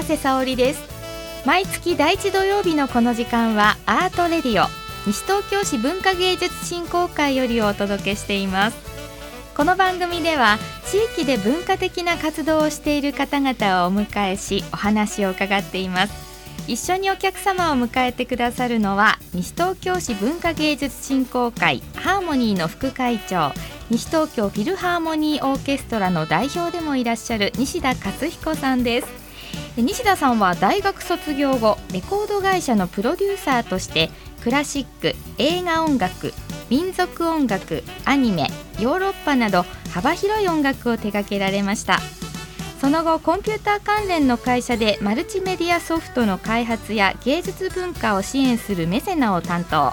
長谷沙織です。毎月第一土曜日のこの時間はアートレディオ西東京市文化芸術振興会よりお届けしています。この番組では地域で文化的な活動をしている方々をお迎えしお話を伺っています。一緒にお客様を迎えてくださるのは西東京市文化芸術振興会ハーモニーの副会長西東京フィルハーモニーオーケストラの代表でもいらっしゃる西田勝彦さんです。西田さんは大学卒業後レコード会社のプロデューサーとしてクラシック映画音楽民族音楽アニメヨーロッパなど幅広い音楽を手掛けられました。その後コンピューター関連の会社でマルチメディアソフトの開発や芸術文化を支援するメセナを担当。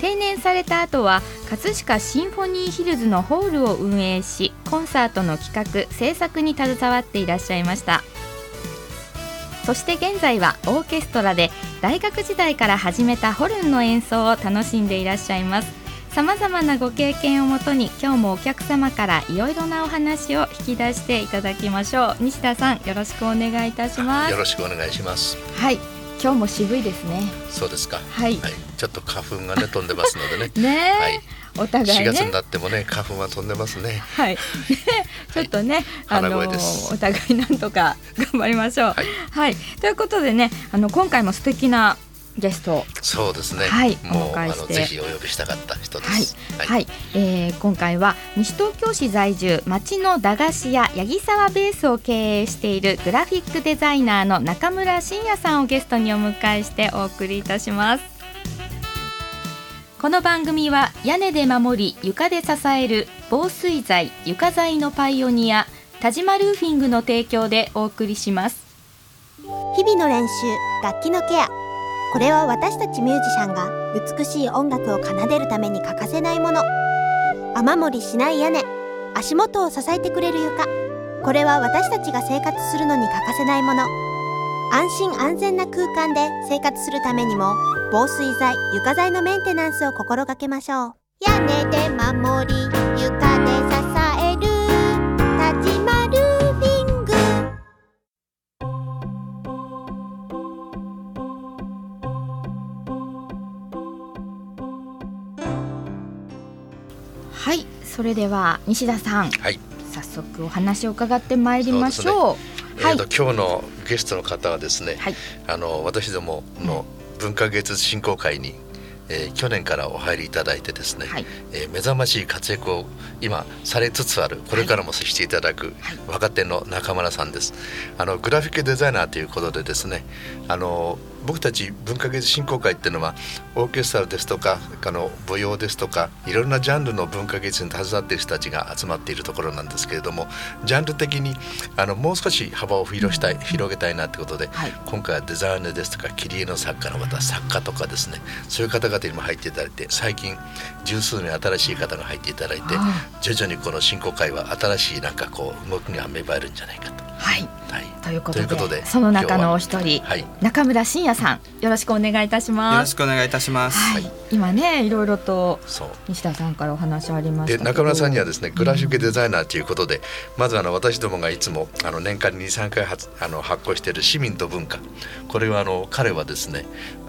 定年された後は葛飾シンフォニーヒルズのホールを運営しコンサートの企画制作に携わっていらっしゃいました。そして現在はオーケストラで大学時代から始めたホルンの演奏を楽しんでいらっしゃいます。さまざまなご経験をもとに今日もお客様からいろいろなお話を引き出していただきましょう。西田さんよろしくお願いいたします。よろしくお願いします。はい今日も渋いですね。そうですか、はい、はい、ちょっと花粉がね飛んでますのでね。ね、はい、お互い、ね、4月になってもね花粉は飛んでますね。はい。ちょっとね、はい、あのお互いなんとか頑張りましょう、はい、はい、ということでねあの今回も素敵なゲスト。そうですね。はいもうあのぜひお呼びしたかった人です。はい、はい、えー、今回は西東京市在住町の駄菓子屋八木沢ベースを経営しているグラフィックデザイナーの中村真也さんをゲストにお迎えしてお送りいたします。この番組は屋根で守り床で支える防水材床材のパイオニア田島ルーフィングの提供でお送りします。日々の練習楽器のケアこれは私たちミュージシャンが美しい音楽を奏でるために欠かせないもの。雨漏りしない屋根足元を支えてくれる床。これは私たちが生活するのに欠かせないもの。安心安全な空間で生活するためにも防水材床材のメンテナンスを心がけましょう。屋根で守りそれでは西田さん、はい、早速お話を伺ってまいりましょう、ね、はい、えーと、今日のゲストの方はですね、はい、あの私どもの文化芸術振興会にえー、去年からお入りいただいてですね、はい、えー、目覚ましい活躍を今されつつあるこれからもしていただく若手の中村さんです。あのグラフィックデザイナーということでですねあの僕たち文化芸術振興会っていうのはオーケストラですとかあの舞踊ですとかいろんなジャンルの文化芸術に携わっている人たちが集まっているところなんですけれどもジャンル的にあのもう少し幅を広したい広げたいなってことで、はい、今回はデザイナーですとか切り絵の作家の方作家とかですねそういう方々にも入っていただいて最近十数名新しい方が入っていただいて徐々にこの振興会は新しいなんかこう動きが芽生えるんじゃないかと。はい、はい、ということでその中のお一人、はい、中村真也さんよろしくお願いいたします。よろしくお願いいたします、はい、今ねいろいろと西田さんからお話ありました中村さんにはですねグラフィックデザイナーということで、うん、まずあの私どもがいつもあの年間に23回発あの発行している市民と文化。これはあの彼はですね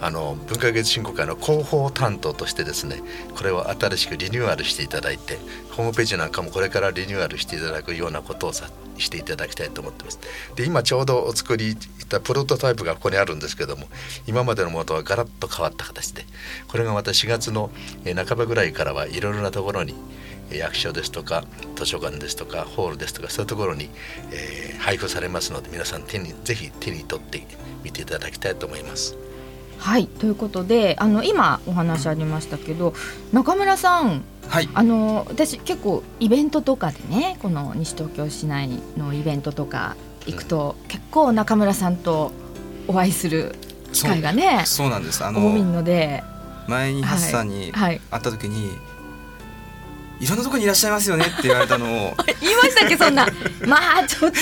あの文化芸術振興会の広報担当としてですねこれを新しくリニューアルしていただいてホームページなんかもこれからリニューアルしていただくようなことをさしていただきたいと思ってます。で今ちょうどお作りしたプロトタイプがここにあるんですけども今までのものとはガラッと変わった形でこれがまた4月の半ばぐらいからはいろいろなところに役所ですとか図書館ですとかホールですとかそういうところに、えー、配布されますので皆さん手にぜひ手に取って見ていただきたいと思います。はいということであの今お話ありましたけど中村さんはい、あの私結構イベントとかでねこの西東京市内のイベントとか行くと、うん、結構中村さんとお会いする機会がねそうなんです。あの多いので前にハッさんに会った時に、はいいろんなところにいらっしゃいますよねって言われたのを。言いましたっけそんな。まあちょっと。い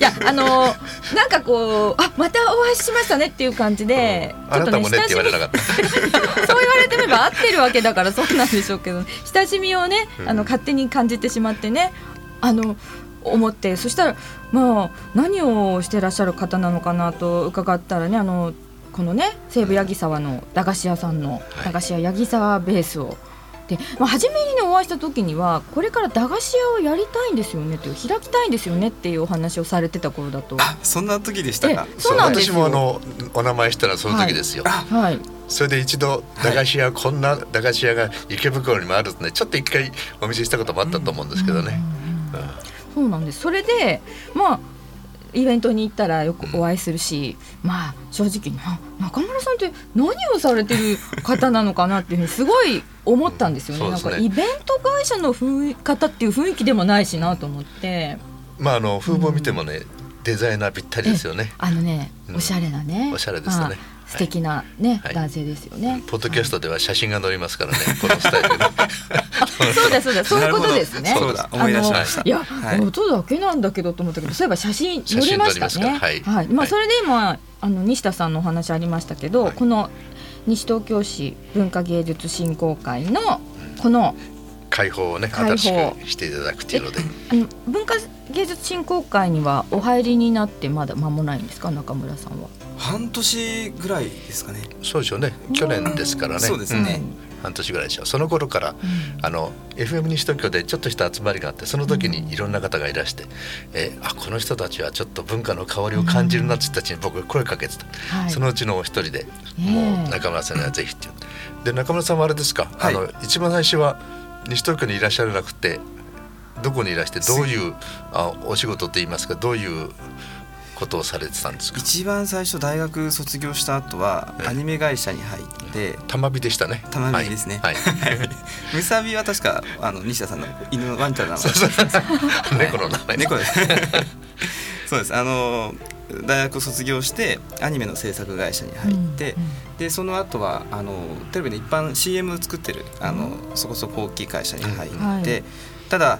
やあのなんかこうあまたお会いしましたねっていう感じで、うん、ちょっとね親しみ そう言われてみれば合ってるわけだからそうなんでしょうけど親しみをねあの勝手に感じてしまってねあの思ってそしたらまあ何をしてらっしゃる方なのかなと伺ったらねあのこのね西武八木沢の駄菓子屋さんの駄菓子屋八木沢ベースを。で、まあ、初めにねお会いした時にはこれから駄菓子屋をやりたいんですよねっていう開きたいんですよねっていうお話をされてた頃だと。あそんな時でしたか？そうなんです私もあのお名前したらその時ですよ、はい、はい、それで一度駄菓子屋、はい、こんな駄菓子屋が池袋にもあるんでちょっと一回お見せしたこともあったと思うんですけどね、そうなんです。それでまあイベントに行ったらよくお会いするし、うん、まあ正直中村さんって何をされてる方なのかなっていうふうにすごい思ったんですよねうん、ねなんかイベント会社の方っていう雰囲気でもないしなと思って。まああの風貌見てもね、うん、デザイナーぴったりですよね。あのね、おしゃれなね。おしゃれですね。素敵なね、はい、男性ですよね。ポッドキャストでは写真が載りますからね、このスタイルそうだそうだ、そういうことですね。そうだ、思い出しました。いや、はい、音だけなんだけどと思ったけど、そういえば写真載りましたね。はい、はい、まあそれで今あの西田さんのお話ありましたけど、この西東京市文化芸術振興会のこの開放をね新しくしていただくというので。あの文化芸術振興会にはお入りになってまだ間もないんですか中村さんは半年ぐらいですかね。そうでしょうね。去年ですからね。そうですね、うん。半年ぐらいでしょその頃から、うん、あの FM 西東京でちょっとした集まりがあってその時にいろんな方がいらして、うん、えー、あこの人たちはちょっと文化の香りを感じるなって人たちに僕声かけてた、うん、そのうちのお一人で、もう中村さんにはぜひってで中村さんはあれですか、はい、あの一番最初は西東京にいらっしゃらなくてどこにいらしてどういうあお仕事といいますか？どういうことをされてたんですか？一番最初大学卒業した後はアニメ会社に入って玉美でしたね。玉美ですね、はい、むさびは確かあの西田さんの犬のワンちゃんの。名前猫の名前猫です。そうです。あの大学卒業してアニメの制作会社に入って、うんうん、でその後はあのテレビで一般 CM 作ってるあの、うん、そこそこ大きい会社に入って、ただ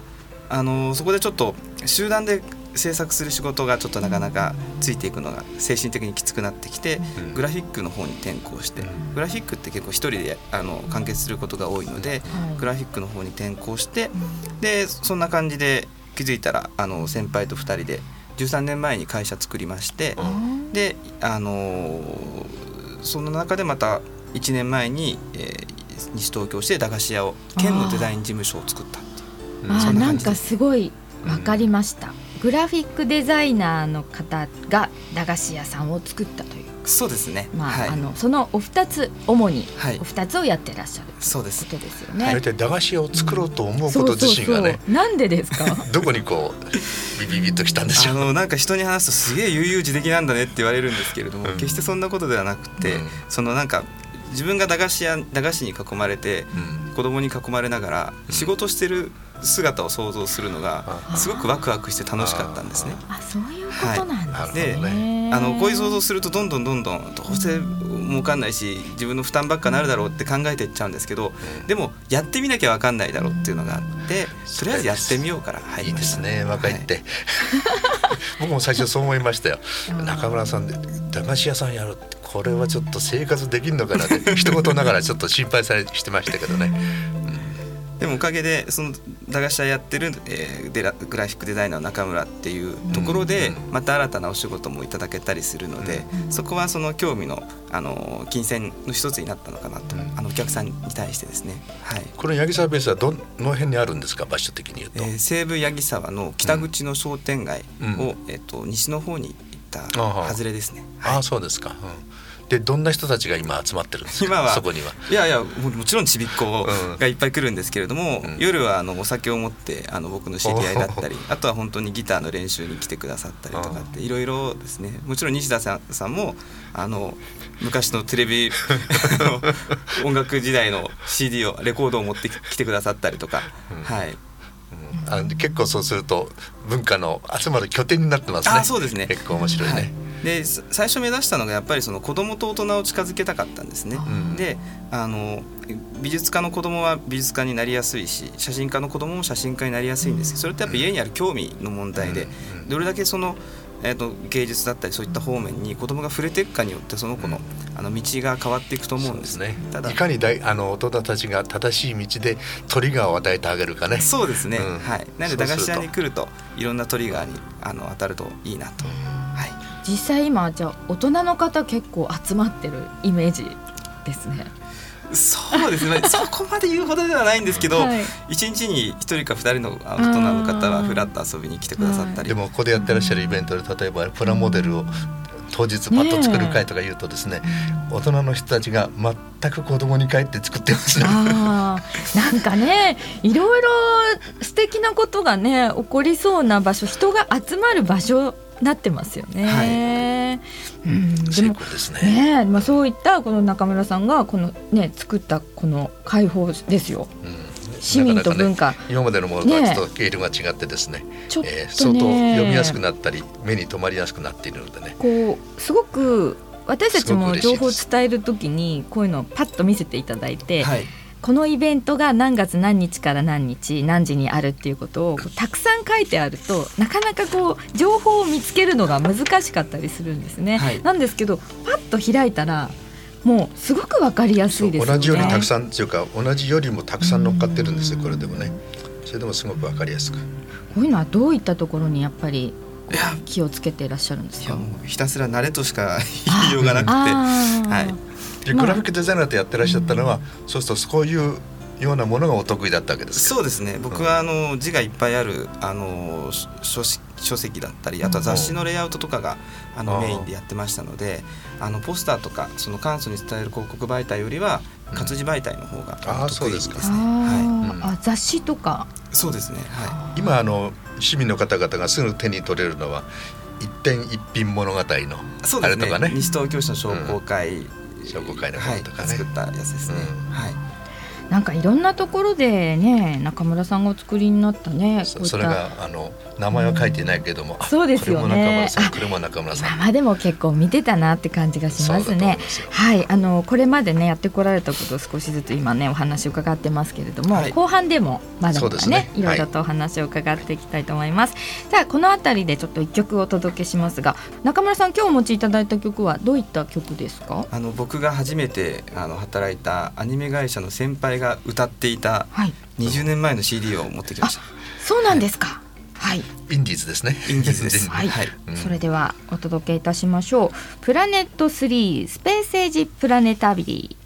あのそこでちょっと集団で制作する仕事がちょっとなかなかついていくのが精神的にきつくなってきて、グラフィックの方に転向してグラフィックって結構一人であの完結することが多いので、グラフィックの方に転向してでそんな感じで気づいたらあの先輩と2人で13年前に会社作りましてであのその中でまた1年前に、えー、西東京市で駄菓子屋を県のデザイン事務所を作ったっていう。あなんかすごい分かりました、うん、グラフィックデザイナーの方が駄菓子屋さんを作ったという。そうですね。まあ、はい、あのそのお二つ主にお二つをやってらっしゃる、はい、そうです。ことですよね。大体駄菓子屋を作ろうと思うこと自身がね、なんでですか？どこにこうビビビッときたんでしょう。あのなんか人に話すとすげえ悠々自適なんだねって言われるんですけれども、うん、決してそんなことではなくて、うん、そのなんか自分が駄菓子屋駄菓子に囲まれて、うん、子供に囲まれながら仕事してる姿を想像するのがすごくワクワクして楽しかったんですね。あそういうことなんですね。はい、であのこういう想像するとどんどんどんどんどうせ儲かんないし自分の負担ばっかなるだろうって考えていっちゃうんですけどでもやってみなきゃ分かんないだろうっていうのがあってとりあえずやってみようから入りました。いいですね若いって、はい、僕も最初そう思いましたよ。中村さんで駄菓子屋さんやるってこれはちょっと生活できるのかなって一言ながらちょっと心配されしてましたけどね。でもおかげでその駄菓子屋やってる、えー、デラグラフィックデザイナーの中村っていうところでまた新たなお仕事もいただけたりするので、そこはその興味のあの金銭の一つになったのかなと、あのお客さんに対してですね。はい。この八木沢ベースはどの辺にあるんですか場所的に言うと。えー、西武八木沢の北口の商店街を、えっ、と西の方に行った外れですね。ああそうですか。うん。でどんな人たちが今集まってるんですか？今は。そこには。いやいやもちろんちびっ子がいっぱい来るんですけれども、うん、夜はあのお酒を持ってあの僕の知り合いだったりあとは本当にギターの練習に来てくださったりとかっていろいろですね。もちろん西田さんさんもあの昔のテレビ 音楽時代の CD をレコードを持ってきてくださったりとか、うん、はい。あ結構そうすると文化の集まる拠点になってますね。あそうですね。結構面白いね。はいで最初目指したのがやっぱりその子供と大人を近づけたかったんですね。であの美術家の子供は美術家になりやすいし写真家の子供も写真家になりやすいんですけどそれってやっぱ家にある興味の問題でどれだけそのえーと、芸術だったりそういった方面に子供が触れていくかによってその子のあの道が変わっていくと思うんですね。ただいかに大あの大人たちが正しい道でトリガーを与えてあげるかね。そうですね。うん、はい。なので駄菓子屋に来るといろんなトリガーにあの当たるといいなと。はい。実際今じゃあ大人の方結構集まってるイメージですね。そうですね そこまで言うほどではないんですけど、はい、1日に1人か2人の大人の方はふらっと遊びに来てくださったり、でもここでやってらっしゃるイベントで例えばプラモデルを当日パッと作る会とか言うとですね、ね、大人の人たちが全く子供に帰って作ってますね。なんかねいろいろ素敵なことがね起こりそうな場所人が集まる場所なってますよね。はい。うん、でもですね。ね、まあ、そういったこの中村さんがこの、ね、作ったこの解放ですよ。うん。市民と文化、ね、今までのものとはちょっと経路が違ってですね。ね、えー、相当読みやすくなったり目に留まりやすくなっているのでね。こうすごく私たちも情報を伝えるときにこういうのをパッと見せていただいて、はい、このイベントが何月何日から何日何時にあるっていうことをたくさん書いてあるとなかなかこう情報を見つけるのが難しかったりするんですね。はい、なんですけどパッと開いたらもうすごくわかりやすいです、ね、同じよりたくさんっていうか同じよりもたくさん乗っかってるんですよこれでもね。それでもすごくわかりやすく。こういうのはどういったところにやっぱり気をつけていらっしゃるんですか？ひたすら慣れとしか言いようがなくて、はい。でグラフィックデザイナーとやってらっしゃったのは、そうするとこういうようなものがお得意だったわけですそうですね。僕はあの字がいっぱいあるあの書書籍だったりあとは雑誌のレイアウトとかがあのメインでやってましたのであのポスターとかその簡素に伝える広告媒体よりは活字媒体の方が得意ですね。はい、あ雑誌とか。そうですね。はい。今あの市民の方々がすぐ手に取れるのは一点一品物語のあれとかね。西東京市の商工会、商工会の方とかね、作ったやつですね。はい。なんかいろんなところでね中村さんがお作りになったねそれがあの名前は書いてないけども、うん、そうですよね。これも中村さんまあでも結構見てたなって感じがしますね。はいあのこれまでねやってこられたことを少しずつ今ねお話を伺ってますけれども、はい、後半でもまだまだねね。いろいろとお話を伺っていきたいと思います、はい、この辺りでちょっと一曲お届けしますが中村さん今日お持ちいただいた曲はどういった曲ですか？あの僕が初めてあの働いたアニメ会社の先輩が歌っていた20年前の CD を持ってきました。そうなんですか。はい。インディーズですね。インディーズです。はい。はいうん、それではお届けいたしましょう。プラネット3スペースエイジプラネタビリー。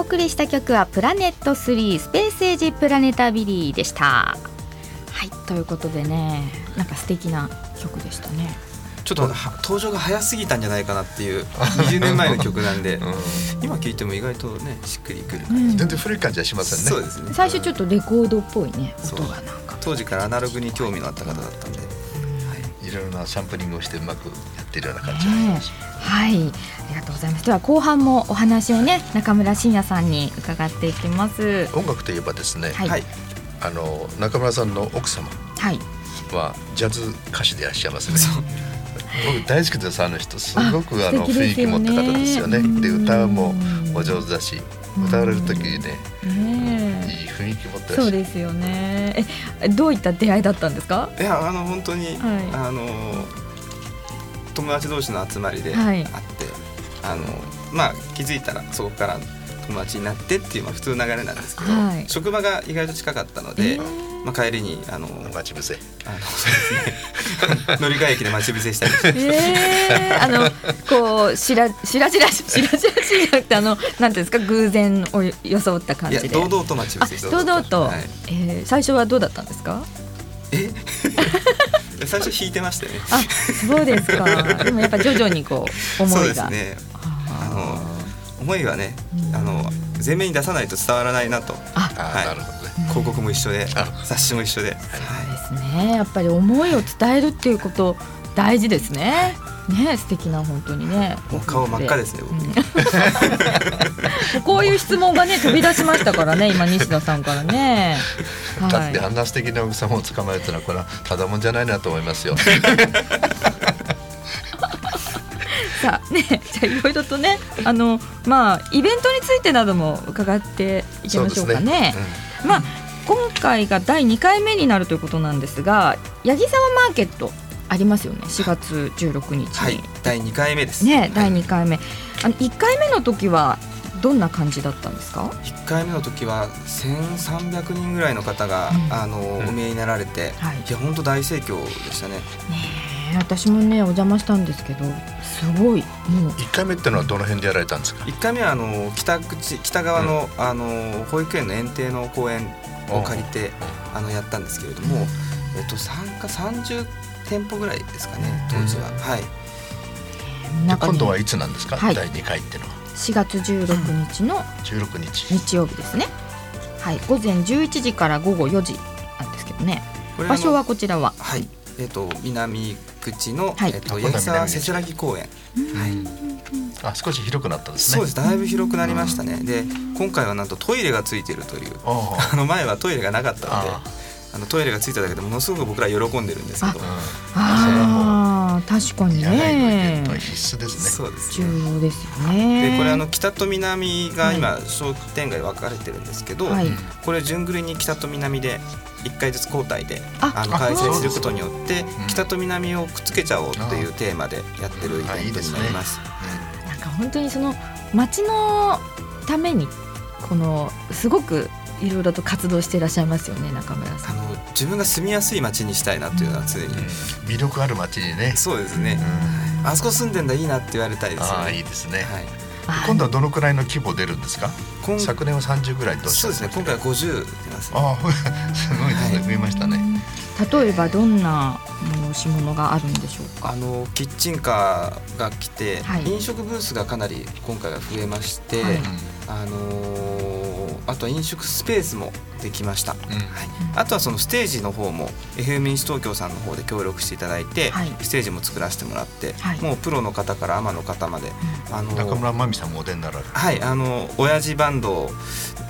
お送りした曲はプラネット3スペースエイジプラネタビリーでした。はいということでねなんか素敵な曲でしたね。ちょっと登場が早すぎたんじゃないかなっていう 20年前の曲なんで、うん、今聴いても意外とねしっくりくる、うん、全然古い感じはしませんね。そうですね。最初ちょっとレコードっぽいね音がなんか。当時からアナログに興味のあった方だったんで、はい、いろいろなサンプリングをしてうまくやってるような感じがします、はい。ありがとうございます。では後半もお話をね中村真也さんに伺っていきます。音楽といえばですね、はい、あの中村さんの奥様はジャズ歌手でいらっしゃいますね、僕大好きです。あの人すごくあの雰囲気持った方ですよね。で歌もお上手だし歌われる時にね、いい雰囲気持ってそうですよね。えどういった出会いだったんですか？いやあの本当に、はい、あの友達同士の集まりであって、はい、あのまあ気づいたらそこから友達になってっていうまあ普通の流れなんですけど、はい、職場が意外と近かったので。えーまあ、帰りにあの待ち伏せ。あのそうですね。乗り換え駅で待ち伏せしたり。して、えー、あのこうしらしらしらしらしらしじゃなくてあのなんていうんですか偶然を装った感じで。堂々と待ち伏せ堂々と、はい、えー、最初はどうだったんですか？え？最初引いてましたよね。あそうですか。でもやっぱ徐々にこう思いが。そうですね。あの思いはねあの前面に出さないと伝わらないなと。あ、はい、なるほど広告も一緒で冊子も一緒で、そうですね。やっぱり思いを伝えるっていうこと大事ですね。ね素敵な本当にね。顔真っ赤ですね、うん、こういう質問がね飛び出しましたからね今西田さんからね、だってあんな素敵な奥様を捕まえたらこれはただもんじゃないなと思いますよ。さあねじゃあいろいろとねあのまあイベントについてなども伺っていきましょうかね。まあ今回が第2回目になるということなんですが八木沢マーケットありますよね？4月16日に、はい、第2回目です。ね、はい、第2回目。あの1回目の時はどんな感じだったんですか？1回目の時は1300人ぐらいの方が、うん、あのお見えになられて、はい、いや本当大盛況でしたね。ね私もねお邪魔したんですけどすごい。もう。1回目っていうのはどの辺でやられたんですか？1回目はあの北口北側のうん、あの保育園の園庭の公園を借りてあのやったんですけれども、えっと、参加30店舗ぐらいですかね当時は。はい、今度はいつなんですか、はい、第2回っていうのは。4月16日の16日。日曜日ですね。はい、午前11時から午後4時なんですけどね。場所はこちらは？はい。えっ、ー、と南口の、はい、えっ、ー、と八木沢せせらぎ公園。はい。あ少し広くなったですね。そうです。だいぶ広くなりましたね。で今回はなんとトイレがついているという。あ の前はトイレがなかったので。あのトイレがついただけでものすごく僕ら喜んでるんですけど。ああ確かにね。必須ですね。そうです、ね、重要ですよね。でこれあの北と南が今商店街分かれてるんですけど、はい、これ順繰りに北と南で1回ずつ交代であの開催することによって北と南をくっつけちゃおうというテーマでやってるイベントになります。なんか本当にその街のためにこのすごくいろいろと活動していらっしゃいますよね中村さん。あの自分が住みやすい街にしたいなというのは常に、うん、魅力ある街にね。そうですね、うん、あそこ住んでんだいいなって言われたいですね。あいいですね、はい。今度はどのくらいの規模出るんですか？昨年は30ぐらいとそうですね今回は50出ます、ね、あ すごいですね、はい、増えましたね。例えばどんな催し物があるんでしょうか？あのキッチンカーが来て、はい、飲食ブースがかなり今回は増えまして、はい、あのあとは飲食スペースもできました、うん、はい、あとはそのステージの方も FM 西東京さんの方で協力していただいて、はい、ステージも作らせてもらって、はい、もうプロの方からアマの方まで、うん、あの中村真美さんもお出になられるはいあの親父バンド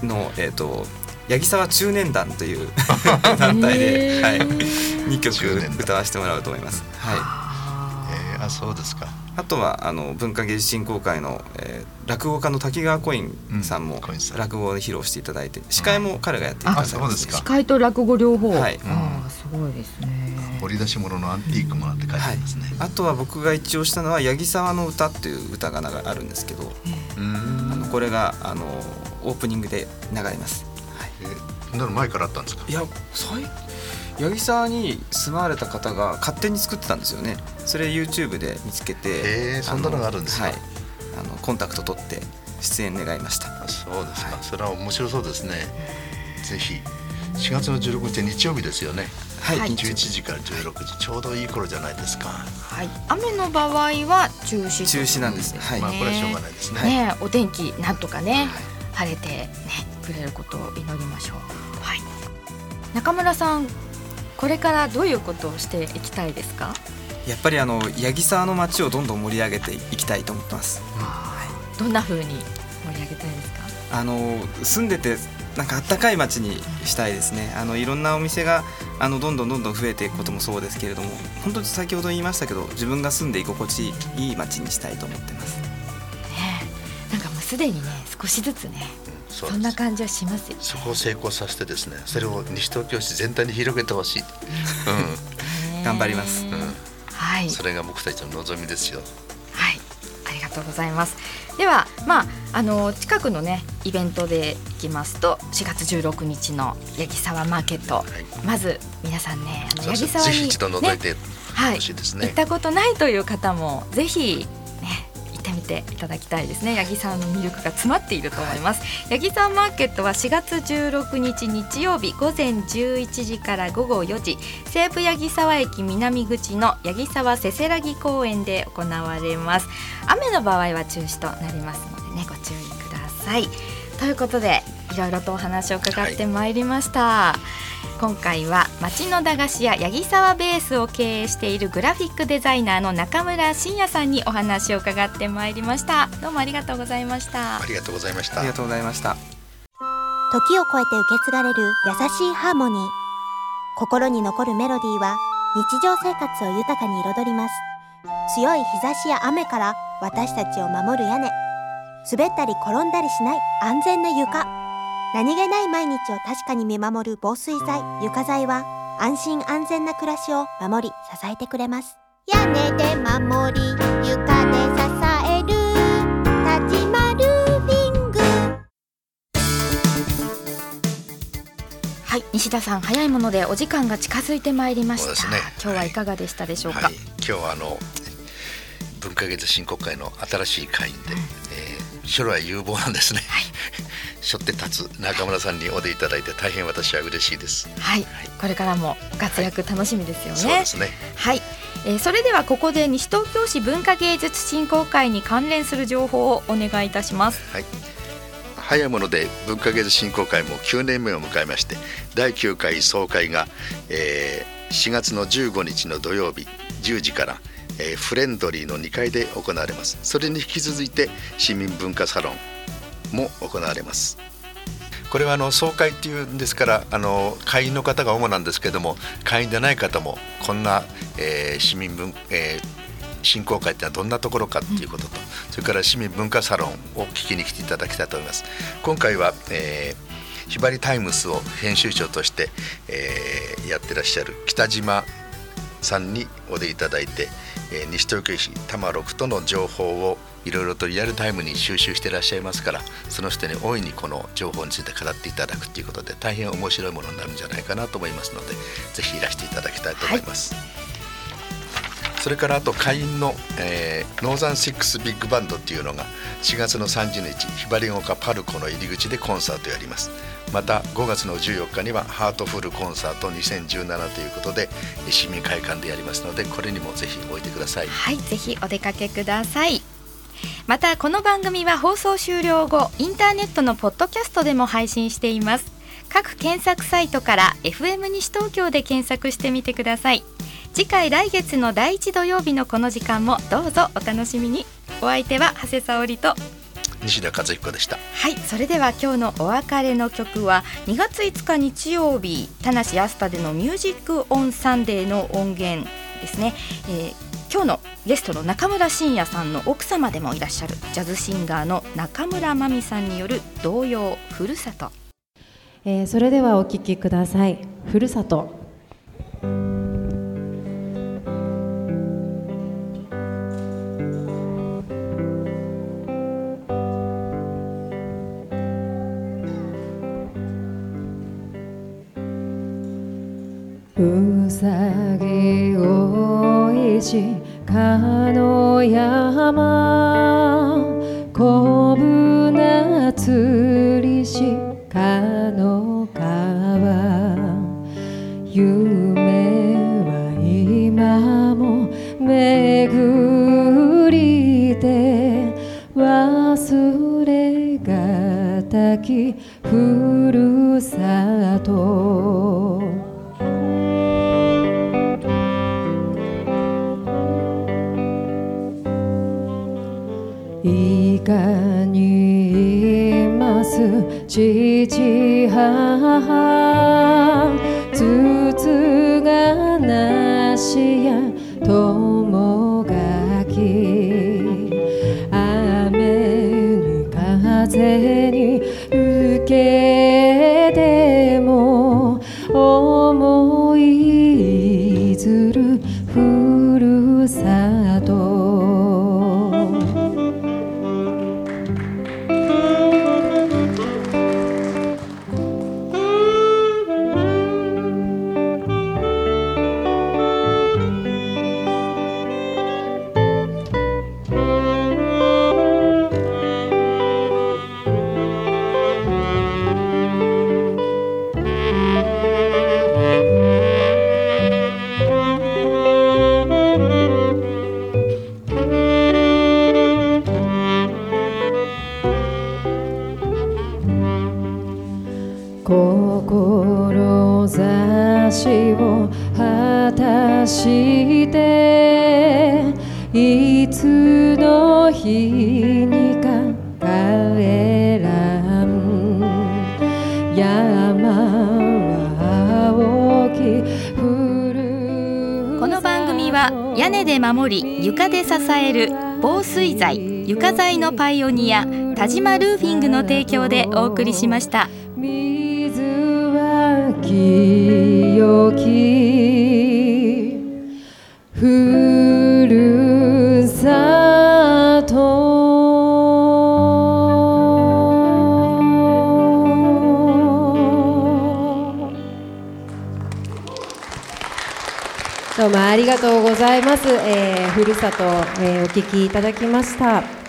のえっ、ー、と八木沢中年団という 団体で、はい、2曲歌わせてもらうと思います。はい。あそうですかあとはあの文化芸術振興会の、えー、落語家の滝川コインさんも落語で披露していただいて、司会も彼がやってくださいます、司会と落語両方、はい、あすごいですね。掘り出し物のアンティークもあって書いてますね、はい、あとは僕が一応したのは八木沢の歌っていう歌があるんですけど、あのこれがあのオープニングで流れます。はい、えなる前からあったんですか？いや、最八木沢に住まわれた方が勝手に作ってたんですよね。それ YouTube で見つけてえそんなのがあるんですはい。あのコンタクト取って出演願いました。そうですか、はい、それは面白そうですね。ぜひ。4月の16日日曜日ですよね。はい、11時から16時。ちょうどいい頃じゃないですか。はい、雨の場合は中止中止なんです。ね。はい、まあこれはしょうがないですね。ね、お天気なんとかね、はい、晴れてねくれることを祈りましょう。はい。中村さん、これからどういうことをしていきたいですか？やっぱりあの八木沢の街をどんどん盛り上げていきたいと思ってます。はい、どんな風に盛り上げたいですか？あの住んでてなんかあったかい街にしたいですねあのいろんなお店があのどんどんどんどん増えていくこともそうですけれども本当に先ほど言いましたけど自分が住んで居心地いい街にしたいと思ってます。ね、なんかもうすでにね少しずつねそんな感じはしますよ、ね、そこを成功させてですねそれを西東京市全体に広げてほしい、うん、頑張ります、うん、はい。それが僕たちの望みですよ。はい。ありがとうございます。ではまああの近くのねイベントでいきますと4月16日の八木沢マーケット、はい、まず皆さんねあの八木沢に、ね、一度覗いてほしいですね、はい、行ったことないという方もぜひってみていただきたいですね。八木さんの魅力が詰まっていると思います、はい、八木さんマーケットは4月16日日曜日午前11時から午後4時。西武八木沢駅南口の八木沢せせらぎ公園で行われます。雨の場合は中止となりますのでねご注意ください。ということでいろいろとお話を伺ってまいりました、はい今回は町の駄菓子屋八木沢ベースを経営しているグラフィックデザイナーの中村真也さんにお話を伺ってまいりました。どうもありがとうございましたありがとうございました。ありがとうございました。時を超えて受け継がれる優しいハーモニー。心に残るメロディーは日常生活を豊かに彩ります。強い日差しや雨から私たちを守る屋根。滑ったり転んだりしない安全な床何気ない毎日を確かに見守る防水剤床材は安心安全な暮らしを守り支えてくれます。屋根で守り床で支える立ちまるリング。はい西田さん早いものでお時間が近づいてまいりました、ね、今日はいかがでしたでしょうか、はい、今日はあの文化芸術振興会の新しい会員で、うん、えー、将来有望なんですね、はい背負って立つ中村さんにお出いただいて大変私は嬉しいです。はい、はい、これからも活躍楽しみですよね。そうですね。はい、えー、それではここで西東京市文化芸術振興会に関連する情報をお願いいたします。はい。早いもので文化芸術振興会も9年目を迎えまして第9回総会が、えー、4月の15日の土曜日10時からえー、フレンドリーの2階で行われますそれに引き続いて市民文化サロンも行われます。これはあの総会っていうんですからあの会員の方が主なんですけども会員でない方もこんな、えー、市民文、えー、振興会ってのはどんなところかっていうことと、それから市民文化サロンを聞きに来ていただきたいと思います。今回は、えー、ひばりタイムスを編集長として、えー、やってらっしゃる北島さんにお出いただいて、えー、西東京市多摩6との情報をいろいろとリアルタイムに収集していらっしゃいますからその人に大いにこの情報について語っていただくということで大変面白いものになるんじゃないかなと思いますのでぜひいらしていただきたいと思います。はい、それからあと会員の、えー、ノーザンシックスビッグバンドっていうのが4月の30日ひばりが丘パルコの入り口でコンサートやります。また5月の14日にはハートフルコンサート2017ということで市民会館でやりますのでこれにもぜひおいでください。はいぜひお出かけください。またこの番組は放送終了後インターネットのポッドキャストでも配信しています。各検索サイトから FM 西東京で検索してみてください。次回来月の第1土曜日のこの時間もどうぞお楽しみに。お相手は長谷沙織と。西田和彦でした。はいそれでは今日のお別れの曲は2月5日日曜日田無アスタでのミュージックオンサンデーの音源ですね、えー今日のゲストの中村真也さんの奥様でもいらっしゃるジャズシンガーの中村真美さんによる童謡ふるさと、えー、それではお聴きください。ふるさと。うさぎおいしかの山ま志を果たしていつの日にか帰らん山は青きこの番組は屋根で守り床で支える防水材床材のパイオニア田島ルーフィングの提供でお送りしました。清きふるさと。どうもありがとうございます、えー、ふるさと、えー、お聞きいただきました。